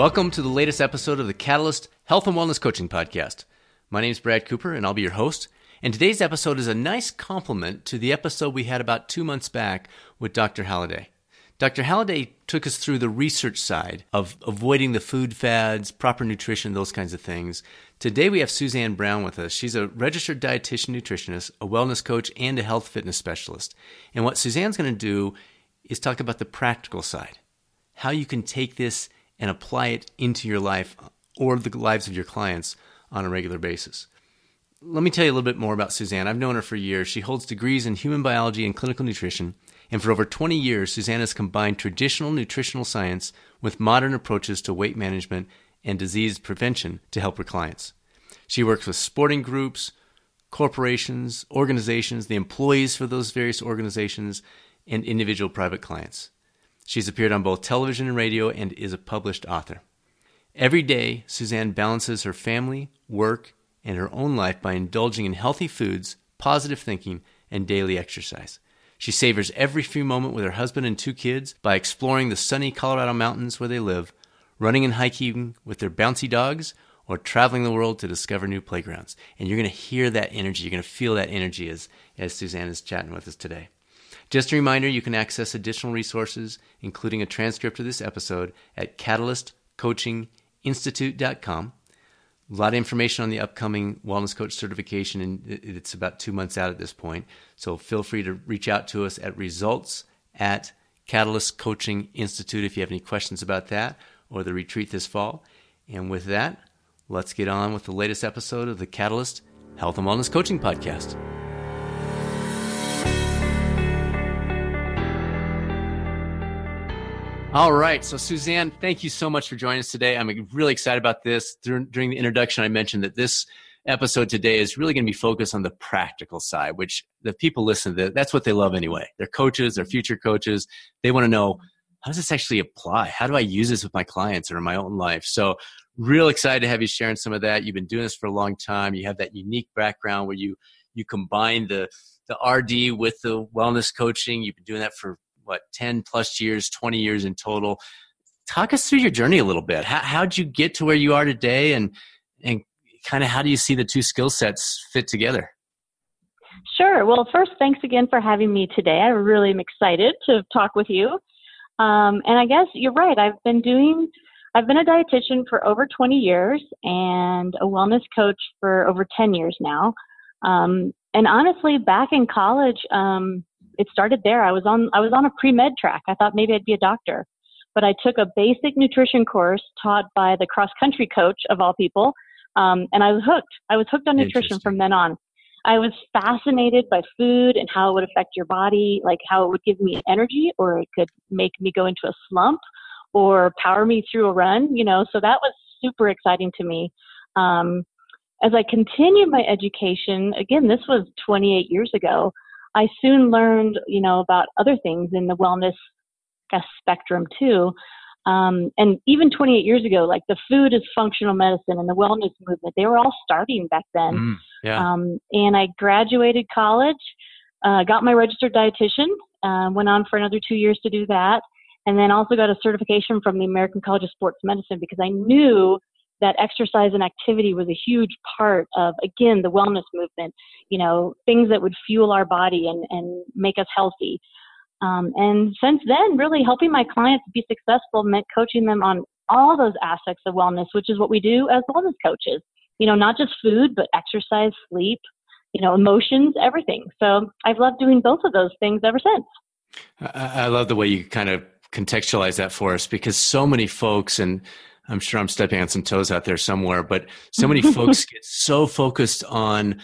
Welcome to the latest episode of the Catalyst Health and Wellness Coaching Podcast. My name is Brad Cooper, and I'll be your host. And today's episode is a nice complement to the episode we had about two months back with Dr. Halliday. Dr. Halliday took us through the research side of avoiding the food fads, proper nutrition, those kinds of things. Today we have Suzanne Brown with us. She's a registered dietitian nutritionist, a wellness coach, and a health fitness specialist. And what Suzanne's going to do is talk about the practical side, how you can take this and apply it into your life or the lives of your clients on a regular basis let me tell you a little bit more about Suzanne. I've known her for years. She holds degrees in human biology and clinical nutrition. And for over 20 years, Suzanne has combined traditional nutritional science with modern approaches to weight management and disease prevention to help her clients. She works with sporting groups, corporations, organizations, the employees for those various organizations, and individual private clients. She's appeared on both television and radio and is a published author. Every day, Suzanne balances her family, work, and her own life by indulging in healthy foods, positive thinking, and daily exercise. She savors every free moment with her husband and two kids by exploring the sunny Colorado mountains where they live, running and hiking with their bouncy dogs, or traveling the world to discover new playgrounds. And you're going to hear that energy. You're going to feel that energy as, as Suzanne is chatting with us today. Just a reminder you can access additional resources, including a transcript of this episode, at catalystcoachinginstitute.com a lot of information on the upcoming wellness coach certification, and it's about two months out at this point. So feel free to reach out to us at results at Catalyst Coaching Institute if you have any questions about that or the retreat this fall. And with that, let's get on with the latest episode of the Catalyst Health and Wellness Coaching Podcast. All right. So, Suzanne, thank you so much for joining us today. I'm really excited about this. During, the introduction, I mentioned that this episode today is really going to be focused on the practical side, which the people listen to, that's what they love anyway. Their coaches, their future coaches, they want to know how does this actually apply? How do I use this with my clients or in my own life? So, real excited to have you sharing some of that. You've been doing this for a long time. You have that unique background where you you combine the the RD with the wellness coaching. You've been doing that for what 10 plus years 20 years in total. Talk us through your journey a little bit. How, how'd you get to where you are today? And and kind of how do you see the two skill sets fit together? Sure. Well first thanks again for having me today. I really am excited to talk with you. Um, and i guess you're right. I've been doing i've been a dietitian for over 20 years and a wellness coach for over 10 years now. Um, and honestly back in college um, it started there. I was on I was on a pre med track. I thought maybe I'd be a doctor, but I took a basic nutrition course taught by the cross country coach of all people, um, and I was hooked. I was hooked on nutrition from then on. I was fascinated by food and how it would affect your body, like how it would give me energy, or it could make me go into a slump, or power me through a run. You know, so that was super exciting to me. Um, as I continued my education, again, this was 28 years ago. I soon learned, you know, about other things in the wellness spectrum too. Um, and even 28 years ago, like the food is functional medicine and the wellness movement, they were all starting back then. Mm, yeah. um, and I graduated college, uh, got my registered dietitian, uh, went on for another two years to do that, and then also got a certification from the American College of Sports Medicine because I knew that exercise and activity was a huge part of again the wellness movement you know things that would fuel our body and and make us healthy. Um, and since then really helping my clients be successful meant coaching them on all those aspects of wellness which is what we do as wellness coaches. You know not just food but exercise sleep you know emotions everything. So i've loved doing both of those things ever since. I love the way you kind of contextualize that for us because so many folks and I'm sure I'm stepping on some toes out there somewhere, but so many folks get so focused on,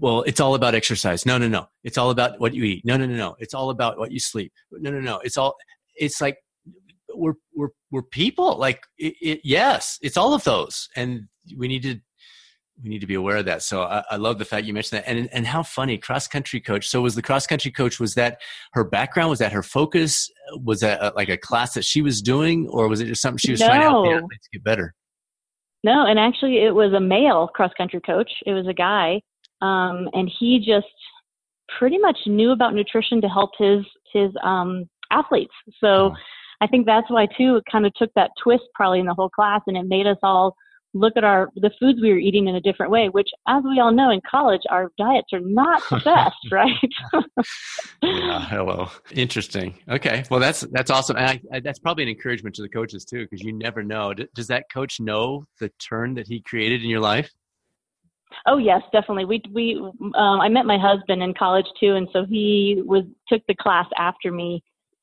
well, it's all about exercise. No, no, no. It's all about what you eat. No, no, no, no. It's all about what you sleep. No, no, no. It's all, it's like, we're, we're, we're people. Like, it, it, yes, it's all of those. And we need to we need to be aware of that. So I, I, love the fact you mentioned that, and and how funny cross country coach. So was the cross country coach? Was that her background? Was that her focus? Was that a, like a class that she was doing, or was it just something she was no. trying to help the athletes get better? No, and actually, it was a male cross country coach. It was a guy, um, and he just pretty much knew about nutrition to help his his um, athletes. So. Oh I think that's why too it kind of took that twist probably in the whole class, and it made us all look at our the foods we were eating in a different way. Which, as we all know, in college our diets are not the best, right? yeah. Hello. Interesting. Okay. Well, that's that's awesome. And I, I, that's probably an encouragement to the coaches too, because you never know. D- does that coach know the turn that he created in your life? Oh yes, definitely. We we um, I met my husband in college too, and so he was took the class after me.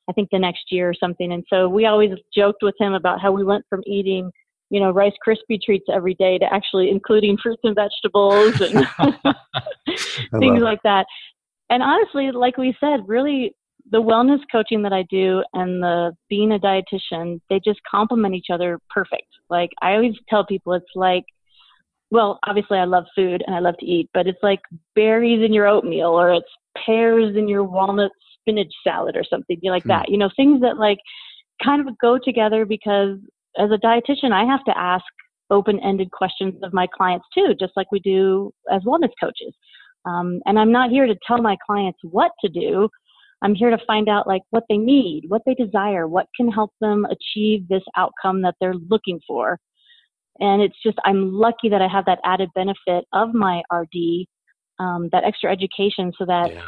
I think the next year or something, and so we always joked with him about how we went from eating, you know, Rice Krispie treats every day to actually including fruits and vegetables and things like that. And honestly, like we said, really the wellness coaching that I do and the being a dietitian, they just complement each other perfect. Like I always tell people, it's like well, obviously I love food and I love to eat, but it's like berries in your oatmeal or it's pears in your walnut spinach salad or something like mm. that. You know, things that like kind of go together because as a dietitian, I have to ask open-ended questions of my clients too, just like we do as wellness coaches. Um, and I'm not here to tell my clients what to do. I'm here to find out like what they need, what they desire, what can help them achieve this outcome that they're looking for. And it's just, I'm lucky that I have that added benefit of my RD, um, that extra education so that yeah.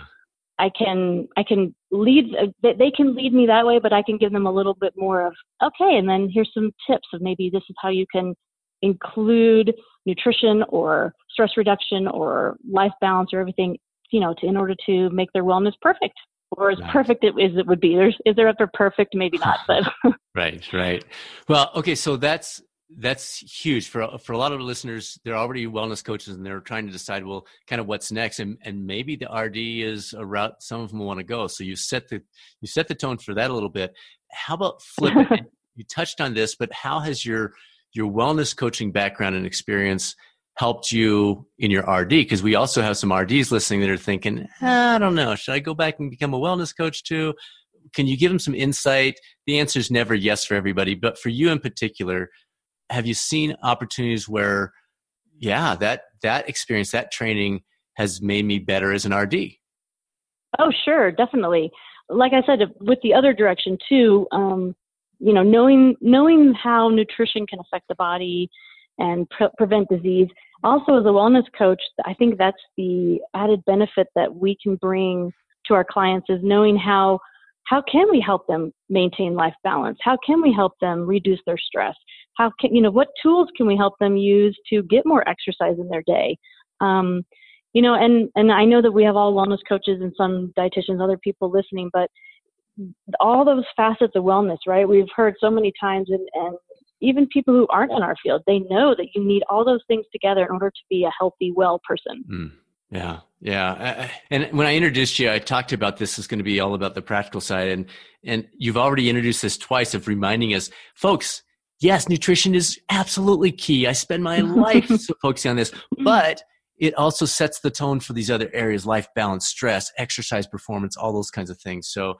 I can, I can lead, uh, they can lead me that way, but I can give them a little bit more of, okay, and then here's some tips of maybe this is how you can include nutrition or stress reduction or life balance or everything, you know, to, in order to make their wellness perfect or as perfect as it would be. There's, is there ever perfect? Maybe not, but. right, right. Well, okay. So that's, that's huge for for a lot of listeners. They're already wellness coaches, and they're trying to decide, well, kind of what's next, and and maybe the RD is a route some of them want to go. So you set the you set the tone for that a little bit. How about flip you touched on this, but how has your your wellness coaching background and experience helped you in your RD? Because we also have some RDs listening that are thinking, ah, I don't know, should I go back and become a wellness coach too? Can you give them some insight? The answer is never yes for everybody, but for you in particular, have you seen opportunities where yeah that that experience that training has made me better as an rd oh sure definitely like i said with the other direction too um, you know knowing knowing how nutrition can affect the body and pre- prevent disease also as a wellness coach i think that's the added benefit that we can bring to our clients is knowing how how can we help them maintain life balance? How can we help them reduce their stress? How can, you know, what tools can we help them use to get more exercise in their day? Um, you know, and, and I know that we have all wellness coaches and some dietitians, other people listening, but all those facets of wellness, right? We've heard so many times, and, and even people who aren't in our field, they know that you need all those things together in order to be a healthy, well person. Mm. Yeah, yeah. And when I introduced you, I talked about this is going to be all about the practical side, and and you've already introduced this twice of reminding us, folks. Yes, nutrition is absolutely key. I spend my life focusing on this, mm. but it also sets the tone for these other areas: life balance, stress, exercise performance, all those kinds of things. So,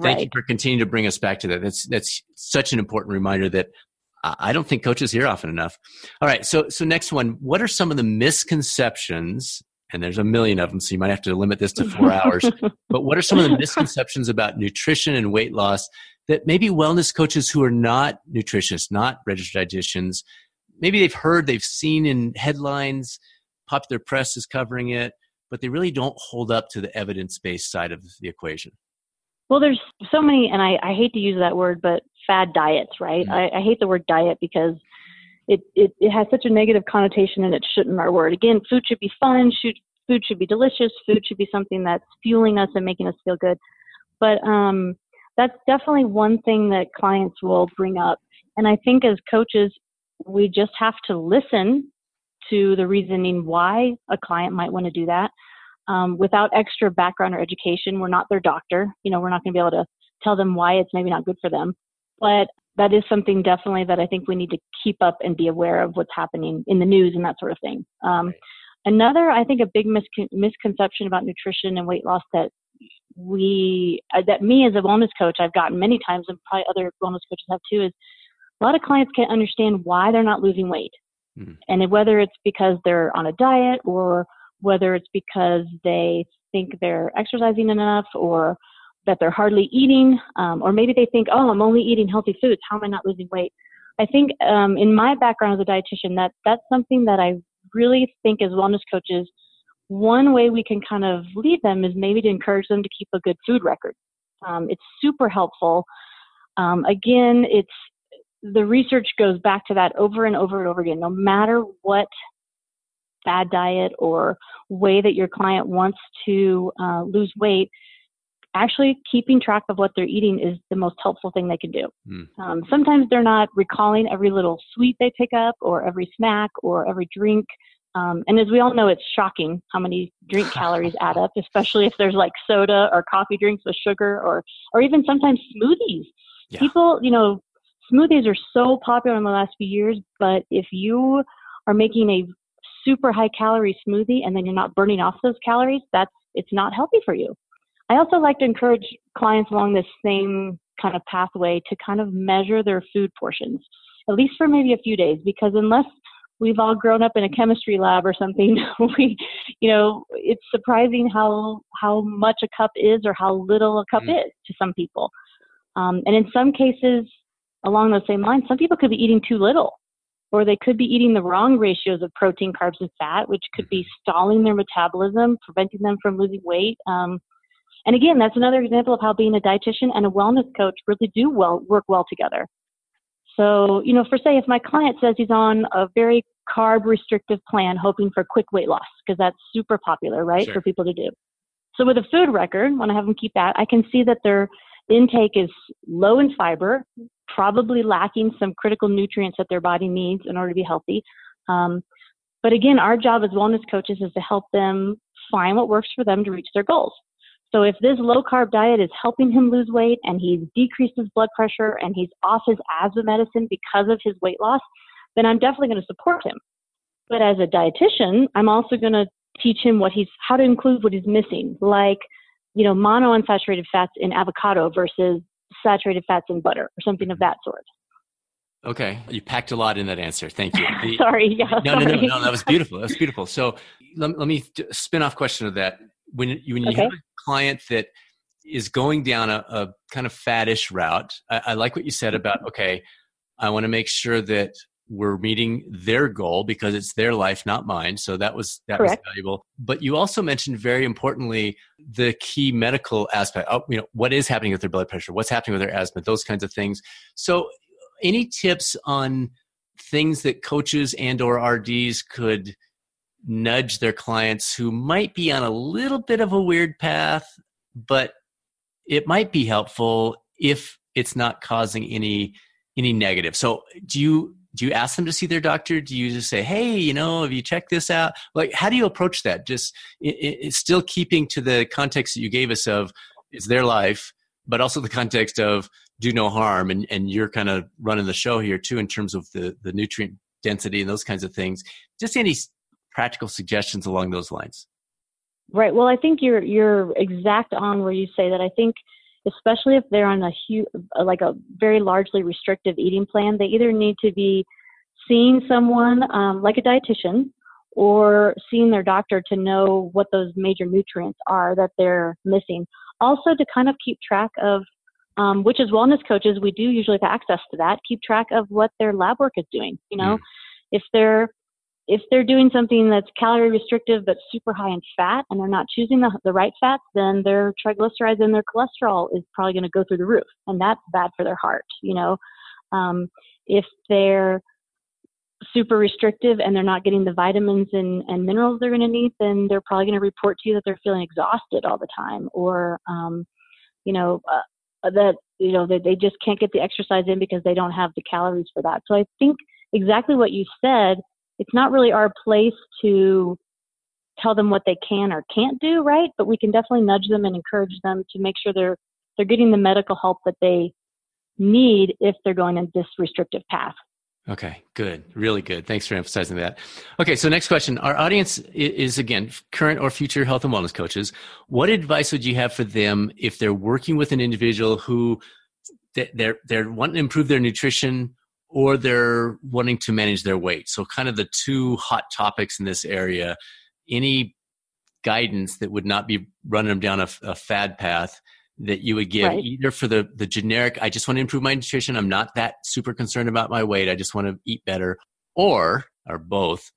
thank right. you for continuing to bring us back to that. That's that's such an important reminder that I don't think coaches hear often enough. All right, so so next one, what are some of the misconceptions and there's a million of them, so you might have to limit this to four hours. But what are some of the misconceptions about nutrition and weight loss that maybe wellness coaches who are not nutritionists, not registered dietitians, maybe they've heard, they've seen in headlines, popular press is covering it, but they really don't hold up to the evidence based side of the equation? Well, there's so many, and I, I hate to use that word, but fad diets, right? Mm-hmm. I, I hate the word diet because it, it, it has such a negative connotation and it shouldn't our word. Again, food should be fun, should, food should be delicious, food should be something that's fueling us and making us feel good. But um, that's definitely one thing that clients will bring up. And I think as coaches, we just have to listen to the reasoning why a client might want to do that. Um, without extra background or education, we're not their doctor. You know, we're not going to be able to tell them why it's maybe not good for them. But that is something definitely that I think we need to keep up and be aware of what's happening in the news and that sort of thing. Um, another, I think, a big miscon- misconception about nutrition and weight loss that we, uh, that me as a wellness coach, I've gotten many times, and probably other wellness coaches have too, is a lot of clients can't understand why they're not losing weight, mm. and whether it's because they're on a diet or whether it's because they think they're exercising enough or that they're hardly eating, um, or maybe they think, oh, I'm only eating healthy foods. How am I not losing weight? I think um, in my background as a dietitian, that that's something that I really think as wellness coaches, one way we can kind of lead them is maybe to encourage them to keep a good food record. Um, it's super helpful. Um, again, it's the research goes back to that over and over and over again. No matter what bad diet or way that your client wants to uh, lose weight, actually keeping track of what they're eating is the most helpful thing they can do. Mm. Um, sometimes they're not recalling every little sweet they pick up or every snack or every drink. Um, and as we all know, it's shocking how many drink calories add up, especially if there's like soda or coffee drinks with sugar or, or even sometimes smoothies. Yeah. People, you know, smoothies are so popular in the last few years, but if you are making a super high calorie smoothie and then you're not burning off those calories, that's, it's not healthy for you. I also like to encourage clients along this same kind of pathway to kind of measure their food portions, at least for maybe a few days, because unless we've all grown up in a chemistry lab or something, we, you know, it's surprising how how much a cup is or how little a cup mm. is to some people. Um, and in some cases, along those same lines, some people could be eating too little, or they could be eating the wrong ratios of protein, carbs, and fat, which could be mm-hmm. stalling their metabolism, preventing them from losing weight. Um, and again, that's another example of how being a dietitian and a wellness coach really do well work well together. So, you know, for say if my client says he's on a very carb restrictive plan hoping for quick weight loss, because that's super popular, right, sure. for people to do. So with a food record, when I have them keep that, I can see that their intake is low in fiber, probably lacking some critical nutrients that their body needs in order to be healthy. Um, but again, our job as wellness coaches is to help them find what works for them to reach their goals. So if this low carb diet is helping him lose weight and he's decreased his blood pressure and he's off his asthma medicine because of his weight loss, then I'm definitely going to support him. But as a dietitian, I'm also going to teach him what he's how to include what he's missing, like you know monounsaturated fats in avocado versus saturated fats in butter or something of that sort. Okay, you packed a lot in that answer. Thank you. The, sorry, yeah. No, sorry. no, no, no. That was beautiful. That was beautiful. So let, let me spin off question of that. When you, when you okay. have a client that is going down a, a kind of faddish route, I, I like what you said mm-hmm. about okay, I want to make sure that we're meeting their goal because it's their life, not mine. So that was that Correct. was valuable. But you also mentioned very importantly the key medical aspect. Of, you know, what is happening with their blood pressure? What's happening with their asthma? Those kinds of things. So, any tips on things that coaches and or RDs could nudge their clients who might be on a little bit of a weird path, but it might be helpful if it's not causing any any negative. So do you do you ask them to see their doctor? Do you just say, "Hey, you know, have you checked this out?" Like, how do you approach that? Just it, it's still keeping to the context that you gave us of it's their life, but also the context of do no harm, and and you're kind of running the show here too in terms of the the nutrient density and those kinds of things. Just any practical suggestions along those lines? Right. Well, I think you're you're exact on where you say that. I think especially if they're on a huge, like a very largely restrictive eating plan, they either need to be seeing someone um, like a dietitian or seeing their doctor to know what those major nutrients are that they're missing. Also, to kind of keep track of, um, which as wellness coaches, we do usually have access to that, keep track of what their lab work is doing. You know, mm. if they're if they're doing something that's calorie restrictive but super high in fat and they're not choosing the, the right fats, then their triglycerides and their cholesterol is probably going to go through the roof, and that's bad for their heart. You know, um, if they're super restrictive and they're not getting the vitamins and, and minerals they're going to need, then they're probably going to report to you that they're feeling exhausted all the time, or um, you know uh, that you know that they just can't get the exercise in because they don't have the calories for that. So I think exactly what you said it's not really our place to tell them what they can or can't do, right? But we can definitely nudge them and encourage them to make sure they're they're getting the medical help that they need if they're going in this restrictive path. Okay, good. Really good. Thanks for emphasizing that. Okay, so next question. Our audience is again current or future health and wellness coaches. What advice would you have for them if they're working with an individual who they're they're wanting to improve their nutrition or they're wanting to manage their weight. So, kind of the two hot topics in this area. Any guidance that would not be running them down a, a fad path that you would give Right. either for the the generic I just want to improve my nutrition, I'm not that super concerned about my weight, I just want to eat better or or both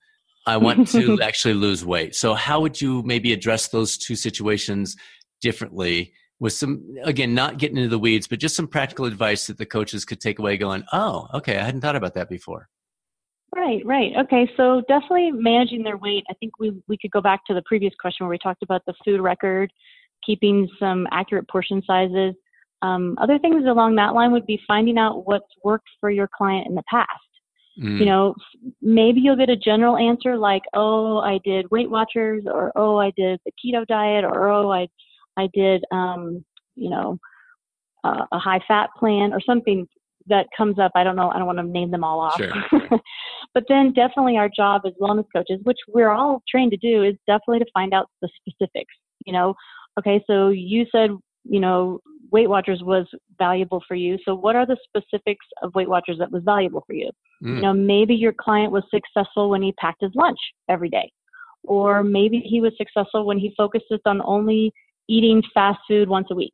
I want to actually lose weight. So how would you maybe address those two situations differently with some again not getting into the weeds but just some practical advice that the coaches could take away going, "Oh, okay, I hadn't thought about that before." Right, right. Okay, so definitely managing their weight. I think we we could go back to the previous question where we talked about the food record, keeping some accurate portion sizes. Um, other things along that line would be finding out what's worked for your client in the past. Mm, You know, maybe you'll get a general answer like, "Oh, I did Weight Watchers," or "Oh, I did the keto diet," or "Oh, I I did um, you know uh, a high fat plan," or something that comes up. I don't know. I don't want to name them all off. Sure. but then definitely our job as wellness coaches, which we're all trained to do, is definitely to find out the specifics. You know, okay, so you said, you know, Weight Watchers was valuable for you. So what are the specifics of Weight Watchers that was valuable for you? mm, You know, maybe your client was successful when he packed his lunch every day. Or maybe he was successful when he focused on only eating fast food once a week.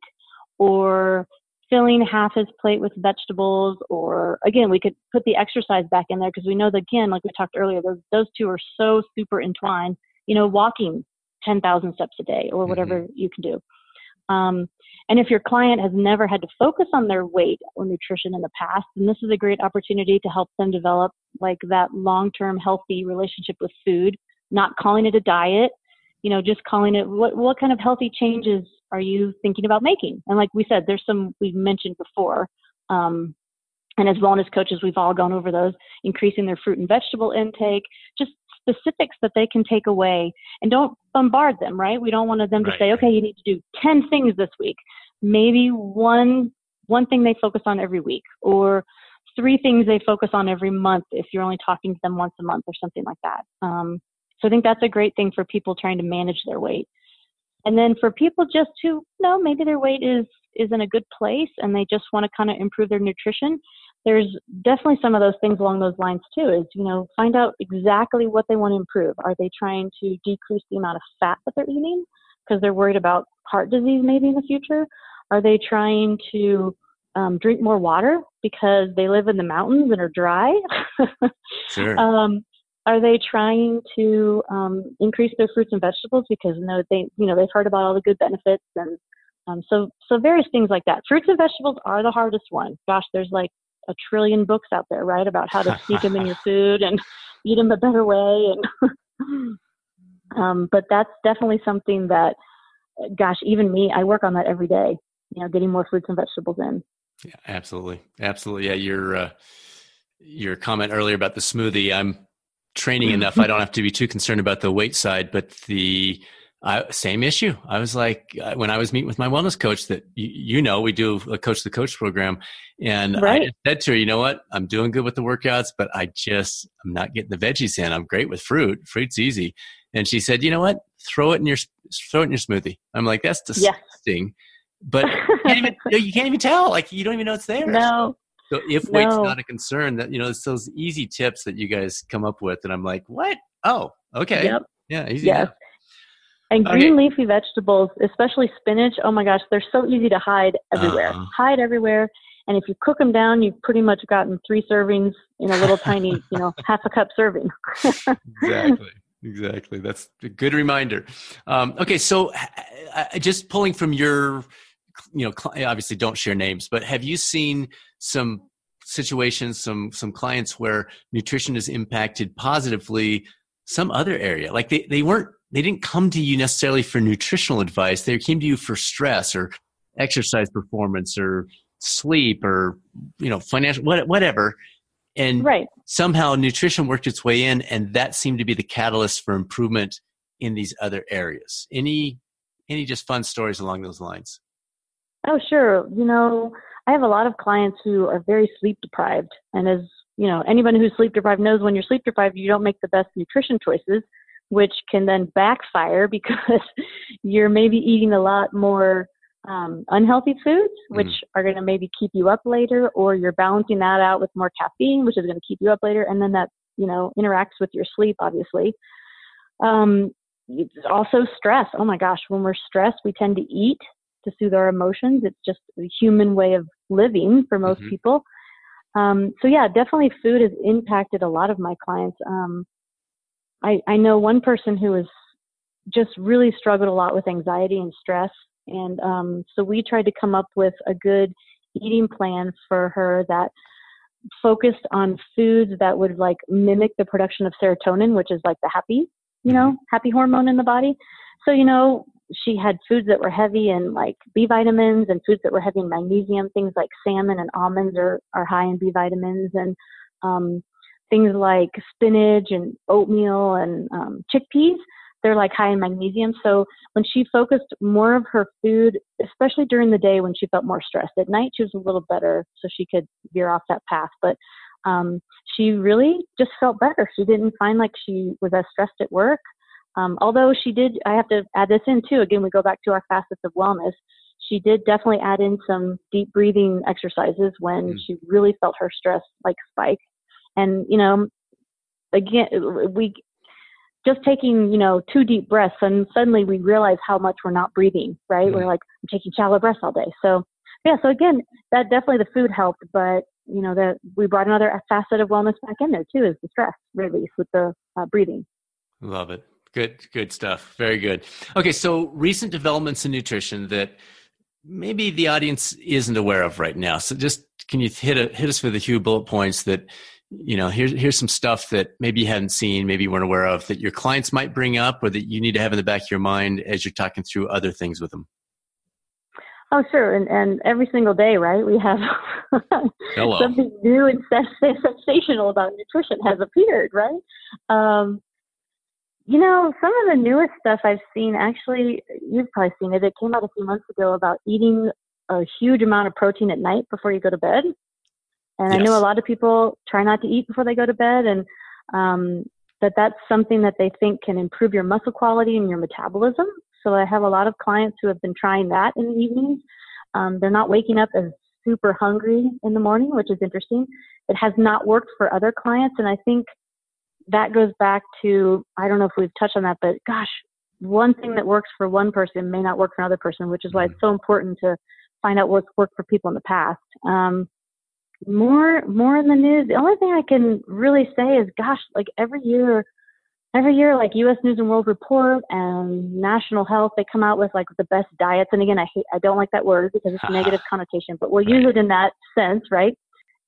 Or filling half his plate with vegetables or again we could put the exercise back in there because we know that again like we talked earlier those those two are so super entwined you know walking 10,000 steps a day or whatever you can do um, and if your client has never had to focus on their weight or nutrition in the past then this is a great opportunity to help them develop like that long-term healthy relationship with food not calling it a diet you know just calling it what what kind of healthy changes are you thinking about making? And like we said, there's some we've mentioned before. Um, and as wellness coaches, we've all gone over those, increasing their fruit and vegetable intake, just specifics that they can take away and don't bombard them, right? We don't want them to Right. say, okay, you need to do 10 things this week. Maybe one, one thing they focus on every week or three things they focus on every month if you're only talking to them once a month or something like that. Um, so I think that's a great thing for people trying to manage their weight. And then for people just who know maybe their weight is is in a good place and they just want to kind of improve their nutrition, there's definitely some of those things along those lines too. Is you know find out exactly what they want to improve. Are they trying to decrease the amount of fat that they're eating because they're worried about heart disease maybe in the future? Are they trying to um, drink more water because they live in the mountains and are dry? sure. um, are they trying to um, increase their fruits and vegetables because know they you know they've heard about all the good benefits and um, so so various things like that. Fruits and vegetables are the hardest one. Gosh, there's like a trillion books out there, right, about how to sneak them in your food and eat them a better way. And um, but that's definitely something that, gosh, even me, I work on that every day. You know, getting more fruits and vegetables in. Yeah, absolutely, absolutely. Yeah, your uh, your comment earlier about the smoothie. I'm training enough. I don't have to be too concerned about the weight side, but the uh, same issue. I was like uh, when I was meeting with my wellness coach that you, you know we do a coach the coach program, and I Right. just said to her, you know what, I'm doing good with the workouts, but I just I'm not getting the veggies in. I'm great with fruit. Fruit's easy, and she said, you know what, throw it in your throw it in your smoothie. I'm like that's disgusting. But you can't even you can't even tell. Like you don't even know it's there. no, So if weight's No. not a concern, that you know, it's those easy tips that you guys come up with, and I'm like, what? Oh, okay, yep. yeah, easy. Yes. enough. And Okay. green leafy vegetables, especially spinach, oh my gosh, they're so easy to hide everywhere. Uh-huh. Hide everywhere. And if you cook them down, you've pretty much gotten three servings in a little tiny, you know, half a cup serving. exactly, exactly. That's a good reminder. Um, okay, so uh, just pulling from your, you know, obviously don't share names, but have you seen some situations, some some clients where nutrition has impacted positively some other area? Like they they weren't they didn't come to you necessarily for nutritional advice. They came to you for stress or exercise performance or sleep or you know financial what, whatever and right. somehow nutrition worked its way in and that seemed to be the catalyst for improvement in these other areas any any just fun stories along those lines Oh, sure. You know, I have a lot of clients who are very sleep deprived. And as you know, anyone who's sleep deprived knows when you're sleep deprived, you don't make the best nutrition choices, which can then backfire because you're maybe eating a lot more um, unhealthy foods, which are going to maybe keep you up later, or you're balancing that out with more caffeine, which is going to keep you up later. And then that, you know, interacts with your sleep, obviously. Um, it's also stress. Oh my gosh, when we're stressed, we tend to eat to soothe our emotions. It's just a human way of living for most mm-hmm. people. Um, so yeah, definitely food has impacted a lot of my clients. Um, I, I know one person who has just really struggled a lot with anxiety and stress. And um, so we tried to come up with a good eating plan for her that focused on foods that would like mimic the production of serotonin, which is like the happy, you know, mm-hmm. happy hormone in the body. So, you know, she had foods that were heavy in like B vitamins and foods that were heavy in magnesium. Things like salmon and almonds are, are high in B vitamins and um, things like spinach and oatmeal and um, chickpeas they're like high in magnesium. So when she focused more of her food, especially during the day when she felt more stressed, at night she was a little better, so she could veer off that path. But um, she really just felt better. She didn't find like she was as stressed at work. Um, although she did, I have to add this in too. Again, we go back to our facets of wellness. She did definitely add in some deep breathing exercises when mm. she really felt her stress like spike. And you know, again, we just taking, you know, two deep breaths and suddenly we realize how much we're not breathing, right? Mm-hmm. We're like I'm taking shallow breaths all day. So yeah, so again, that definitely the food helped, but you know, that we brought another facet of wellness back in there too is the stress release with the uh, breathing. Love it. Good, good stuff. Very good. Okay, so recent developments in nutrition that maybe the audience isn't aware of right now. So just can you hit a, hit us with a few bullet points that you know here's here's some stuff that maybe you hadn't seen maybe you weren't aware of that your clients might bring up or that you need to have in the back of your mind as you're talking through other things with them oh sure and and every single day right we have something new and sensational about nutrition has appeared right um, you know some of the newest stuff i've seen actually you've probably seen it it came out a few months ago about eating a huge amount of protein at night before you go to bed and yes. I know a lot of people try not to eat before they go to bed, and um, that that's something that they think can improve your muscle quality and your metabolism. So I have a lot of clients who have been trying that in the evenings. Um, they're not waking up as super hungry in the morning, which is interesting. It has not worked for other clients, and I think that goes back to I don't know if we've touched on that, but gosh, one thing that works for one person may not work for another person, which is why it's so important to find out what's worked for people in the past. Um, more more in the news. The only thing I can really say is, gosh, like every year, every year, like U.S. News and World Report and National Health, they come out with like the best diets. And again, I hate, I don't like that word because it's a negative connotation, but we'll use it in that sense, right?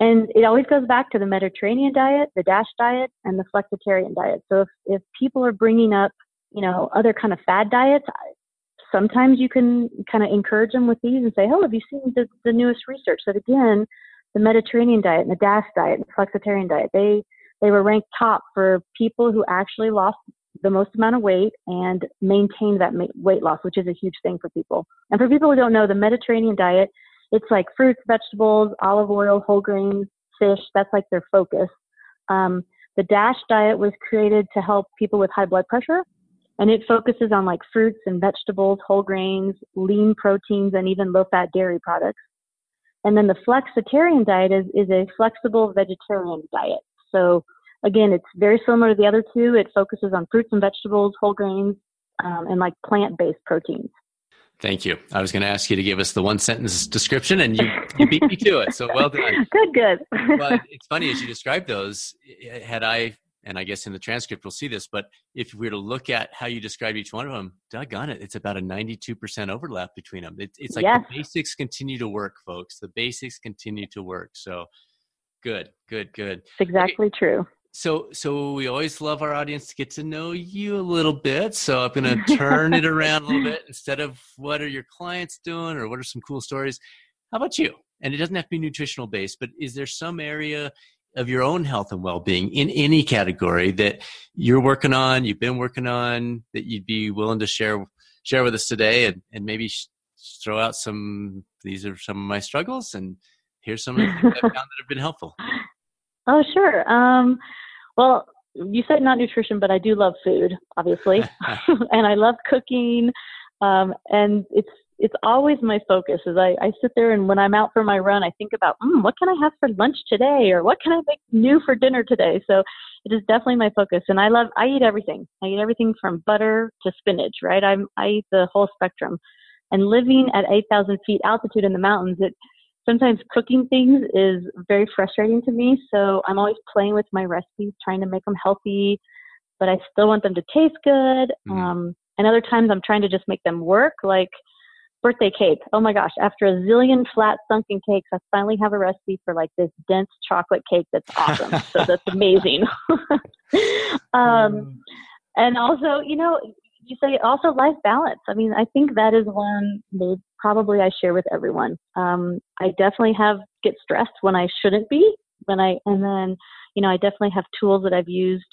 And it always goes back to the Mediterranean diet, the DASH diet, and the flexitarian diet. So if if people are bringing up, you know, other kind of fad diets, sometimes you can kind of encourage them with these and say, oh, have you seen the, the newest research that again the Mediterranean diet and the DASH diet and the flexitarian diet. They they were ranked top for people who actually lost the most amount of weight and maintained that weight loss, which is a huge thing for people. And for people who don't know, the Mediterranean diet, it's like fruits, vegetables, olive oil, whole grains, fish. That's like their focus. Um, the DASH diet was created to help people with high blood pressure, and it focuses on like fruits and vegetables, whole grains, lean proteins, and even low fat dairy products. And then the flexitarian diet is, is a flexible vegetarian diet. So again, it's very similar to the other two. It focuses on fruits and vegetables, whole grains, um, and like plant-based proteins. Thank you. I was going to ask you to give us the one sentence description, and you, you beat me to it. So well done. Good, good. but it's funny as you describe those. Had I and I guess in the transcript we'll see this, but if we were to look at how you describe each one of them, doggone it, it's about a 92% overlap between them. It, it's like yes. the basics continue to work, folks. The basics continue to work. So good, good, good. It's exactly okay. true. So, so we always love our audience to get to know you a little bit. So I'm going to turn it around a little bit instead of what are your clients doing or what are some cool stories. How about you? And it doesn't have to be nutritional based, but is there some area of your own health and well-being in any category that you're working on, you've been working on, that you'd be willing to share share with us today, and, and maybe sh- throw out some. These are some of my struggles, and here's some of the things I've found that have been helpful. Oh, sure. Um, well, you said not nutrition, but I do love food, obviously, and I love cooking. Um, and it's it's always my focus Is I, I sit there and when I'm out for my run, I think about, mm, what can I have for lunch today? Or what can I make new for dinner today? So it is definitely my focus. And I love, I eat everything. I eat everything from butter to spinach, right? I'm, I eat the whole spectrum. And living at 8,000 feet altitude in the mountains, it sometimes cooking things is very frustrating to me. So I'm always playing with my recipes, trying to make them healthy, but I still want them to taste good. Mm-hmm. Um, and other times I'm trying to just make them work, like birthday cake. Oh my gosh, after a zillion flat sunken cakes, I finally have a recipe for like this dense chocolate cake that's awesome. so that's amazing. um, mm. and also, you know, you say also life balance. I mean, I think that is one that probably I share with everyone. Um, I definitely have get stressed when I shouldn't be. When I and then, you know, I definitely have tools that I've used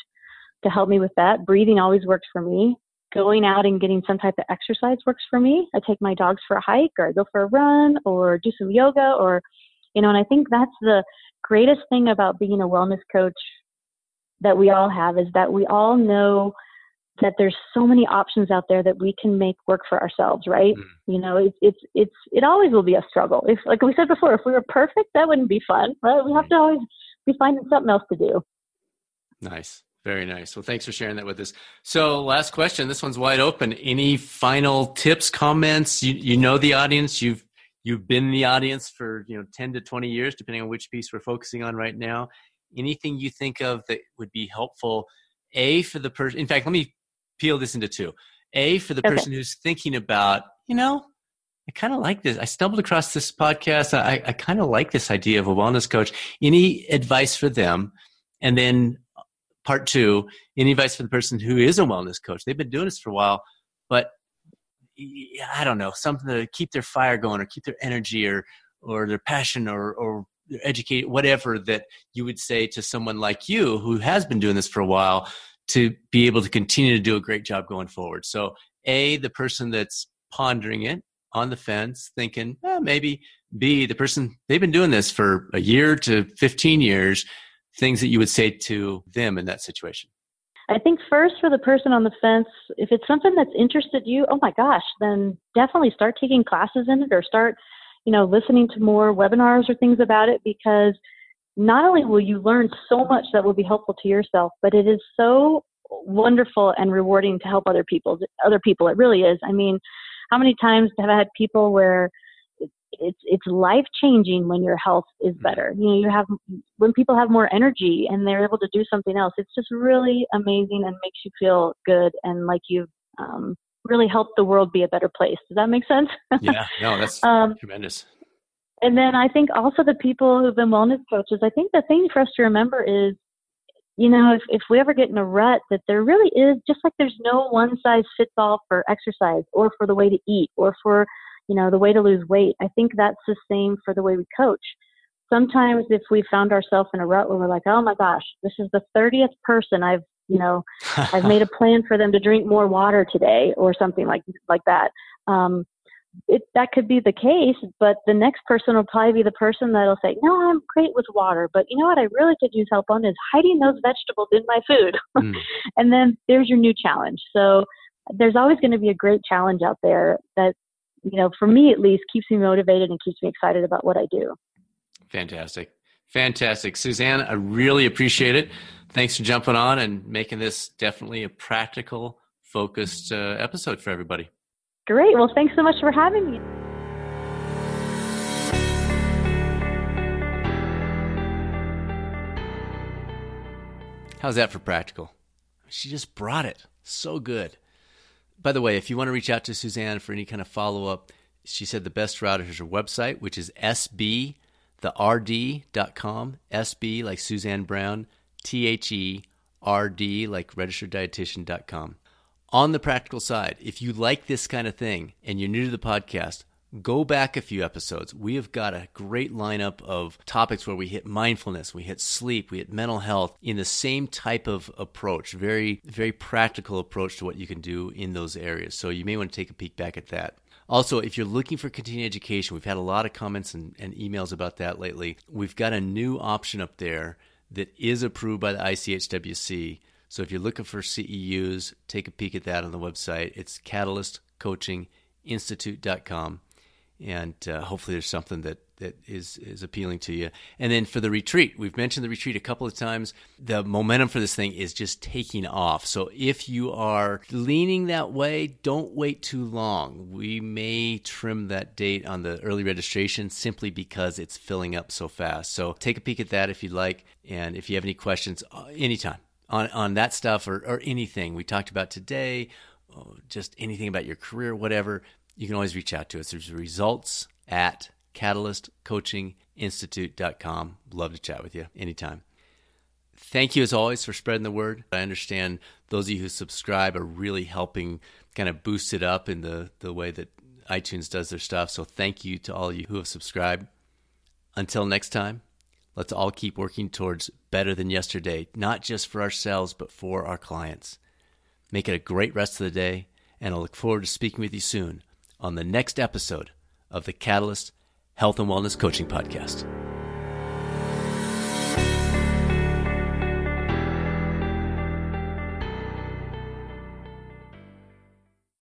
to help me with that. Breathing always works for me. Going out and getting some type of exercise works for me. I take my dogs for a hike or I go for a run or do some yoga or, you know, and I think that's the greatest thing about being a wellness coach that we all have is that we all know that there's so many options out there that we can make work for ourselves, right? Mm. You know, it's it's it's it always will be a struggle. If like we said before, if we were perfect, that wouldn't be fun, right? We have mm. to always be finding something else to do. Nice. Very nice. Well, thanks for sharing that with us. So, last question. This one's wide open. Any final tips, comments? You you know the audience. You've you've been in the audience for you know 10 to 20 years depending on which piece we're focusing on right now anything you think of that would be helpful a for the person in fact let me peel this into two. A for the okay. person who's thinking about, you know, I kind of like this. I stumbled across this podcast. I, I kind of like this idea of a wellness coach. Any advice for them? And then part two, any advice for the person who is a wellness coach? They've been doing this for a while, but I don't know, something to keep their fire going or keep their energy or, or their passion or, or their educate, whatever that you would say to someone like you who has been doing this for a while to be able to continue to do a great job going forward. So, A, the person that's pondering it on the fence, thinking, eh, maybe. B, the person, they've been doing this for a year to 15 years, things that you would say to them in that situation. I think first for the person on the fence, if it's something that's interested you, oh my gosh, then definitely start taking classes in it or start, you know, listening to more webinars or things about it because not only will you learn so much that will be helpful to yourself, but it is so wonderful and rewarding to help other people. Other people, it really is. I mean, how many times have I had people where it's it's life changing when your health is mm-hmm. better. You know, you have when people have more energy and they're able to do something else. It's just really amazing and makes you feel good and like you've um, really helped the world be a better place. Does that make sense? yeah, no, that's um, tremendous. And then I think also the people who've been wellness coaches, I think the thing for us to remember is, you know, if, if we ever get in a rut, that there really is, just like there's no one size fits all for exercise or for the way to eat or for, you know, the way to lose weight. I think that's the same for the way we coach. Sometimes if we found ourselves in a rut where we're like, oh my gosh, this is the 30th person I've, you know, I've made a plan for them to drink more water today or something like, like that. Um, it, that could be the case, but the next person will probably be the person that'll say, "No, I'm great with water, but you know what? I really could use help on is hiding those vegetables in my food." Mm. and then there's your new challenge. So there's always going to be a great challenge out there that, you know, for me at least, keeps me motivated and keeps me excited about what I do. Fantastic, fantastic, Suzanne. I really appreciate it. Thanks for jumping on and making this definitely a practical, focused uh, episode for everybody. Great. Well, thanks so much for having me. How's that for practical? She just brought it. So good. By the way, if you want to reach out to Suzanne for any kind of follow up, she said the best route is her website, which is sb, the rd.com, sb like Suzanne Brown, T H E R D like registered dietitian.com. On the practical side, if you like this kind of thing and you're new to the podcast, go back a few episodes. We have got a great lineup of topics where we hit mindfulness, we hit sleep, we hit mental health in the same type of approach, very, very practical approach to what you can do in those areas. So you may want to take a peek back at that. Also, if you're looking for continuing education, we've had a lot of comments and, and emails about that lately. We've got a new option up there that is approved by the ICHWC so if you're looking for CEUs, take a peek at that on the website. It's catalystcoachinginstitute.com. and uh, hopefully there's something that that is is appealing to you. And then for the retreat, we've mentioned the retreat a couple of times. The momentum for this thing is just taking off. So if you are leaning that way, don't wait too long. We may trim that date on the early registration simply because it's filling up so fast. So take a peek at that if you'd like, and if you have any questions, uh, anytime on on that stuff or or anything we talked about today, uh, just anything about your career, whatever you can always reach out to us. There's results at catalystcoachinginstitute.com. Love to chat with you anytime. Thank you as always for spreading the word. I understand those of you who subscribe are really helping kind of boost it up in the, the way that iTunes does their stuff. So thank you to all of you who have subscribed. Until next time, let's all keep working towards better than yesterday, not just for ourselves, but for our clients. Make it a great rest of the day, and I look forward to speaking with you soon on the next episode of the Catalyst Health and Wellness Coaching Podcast.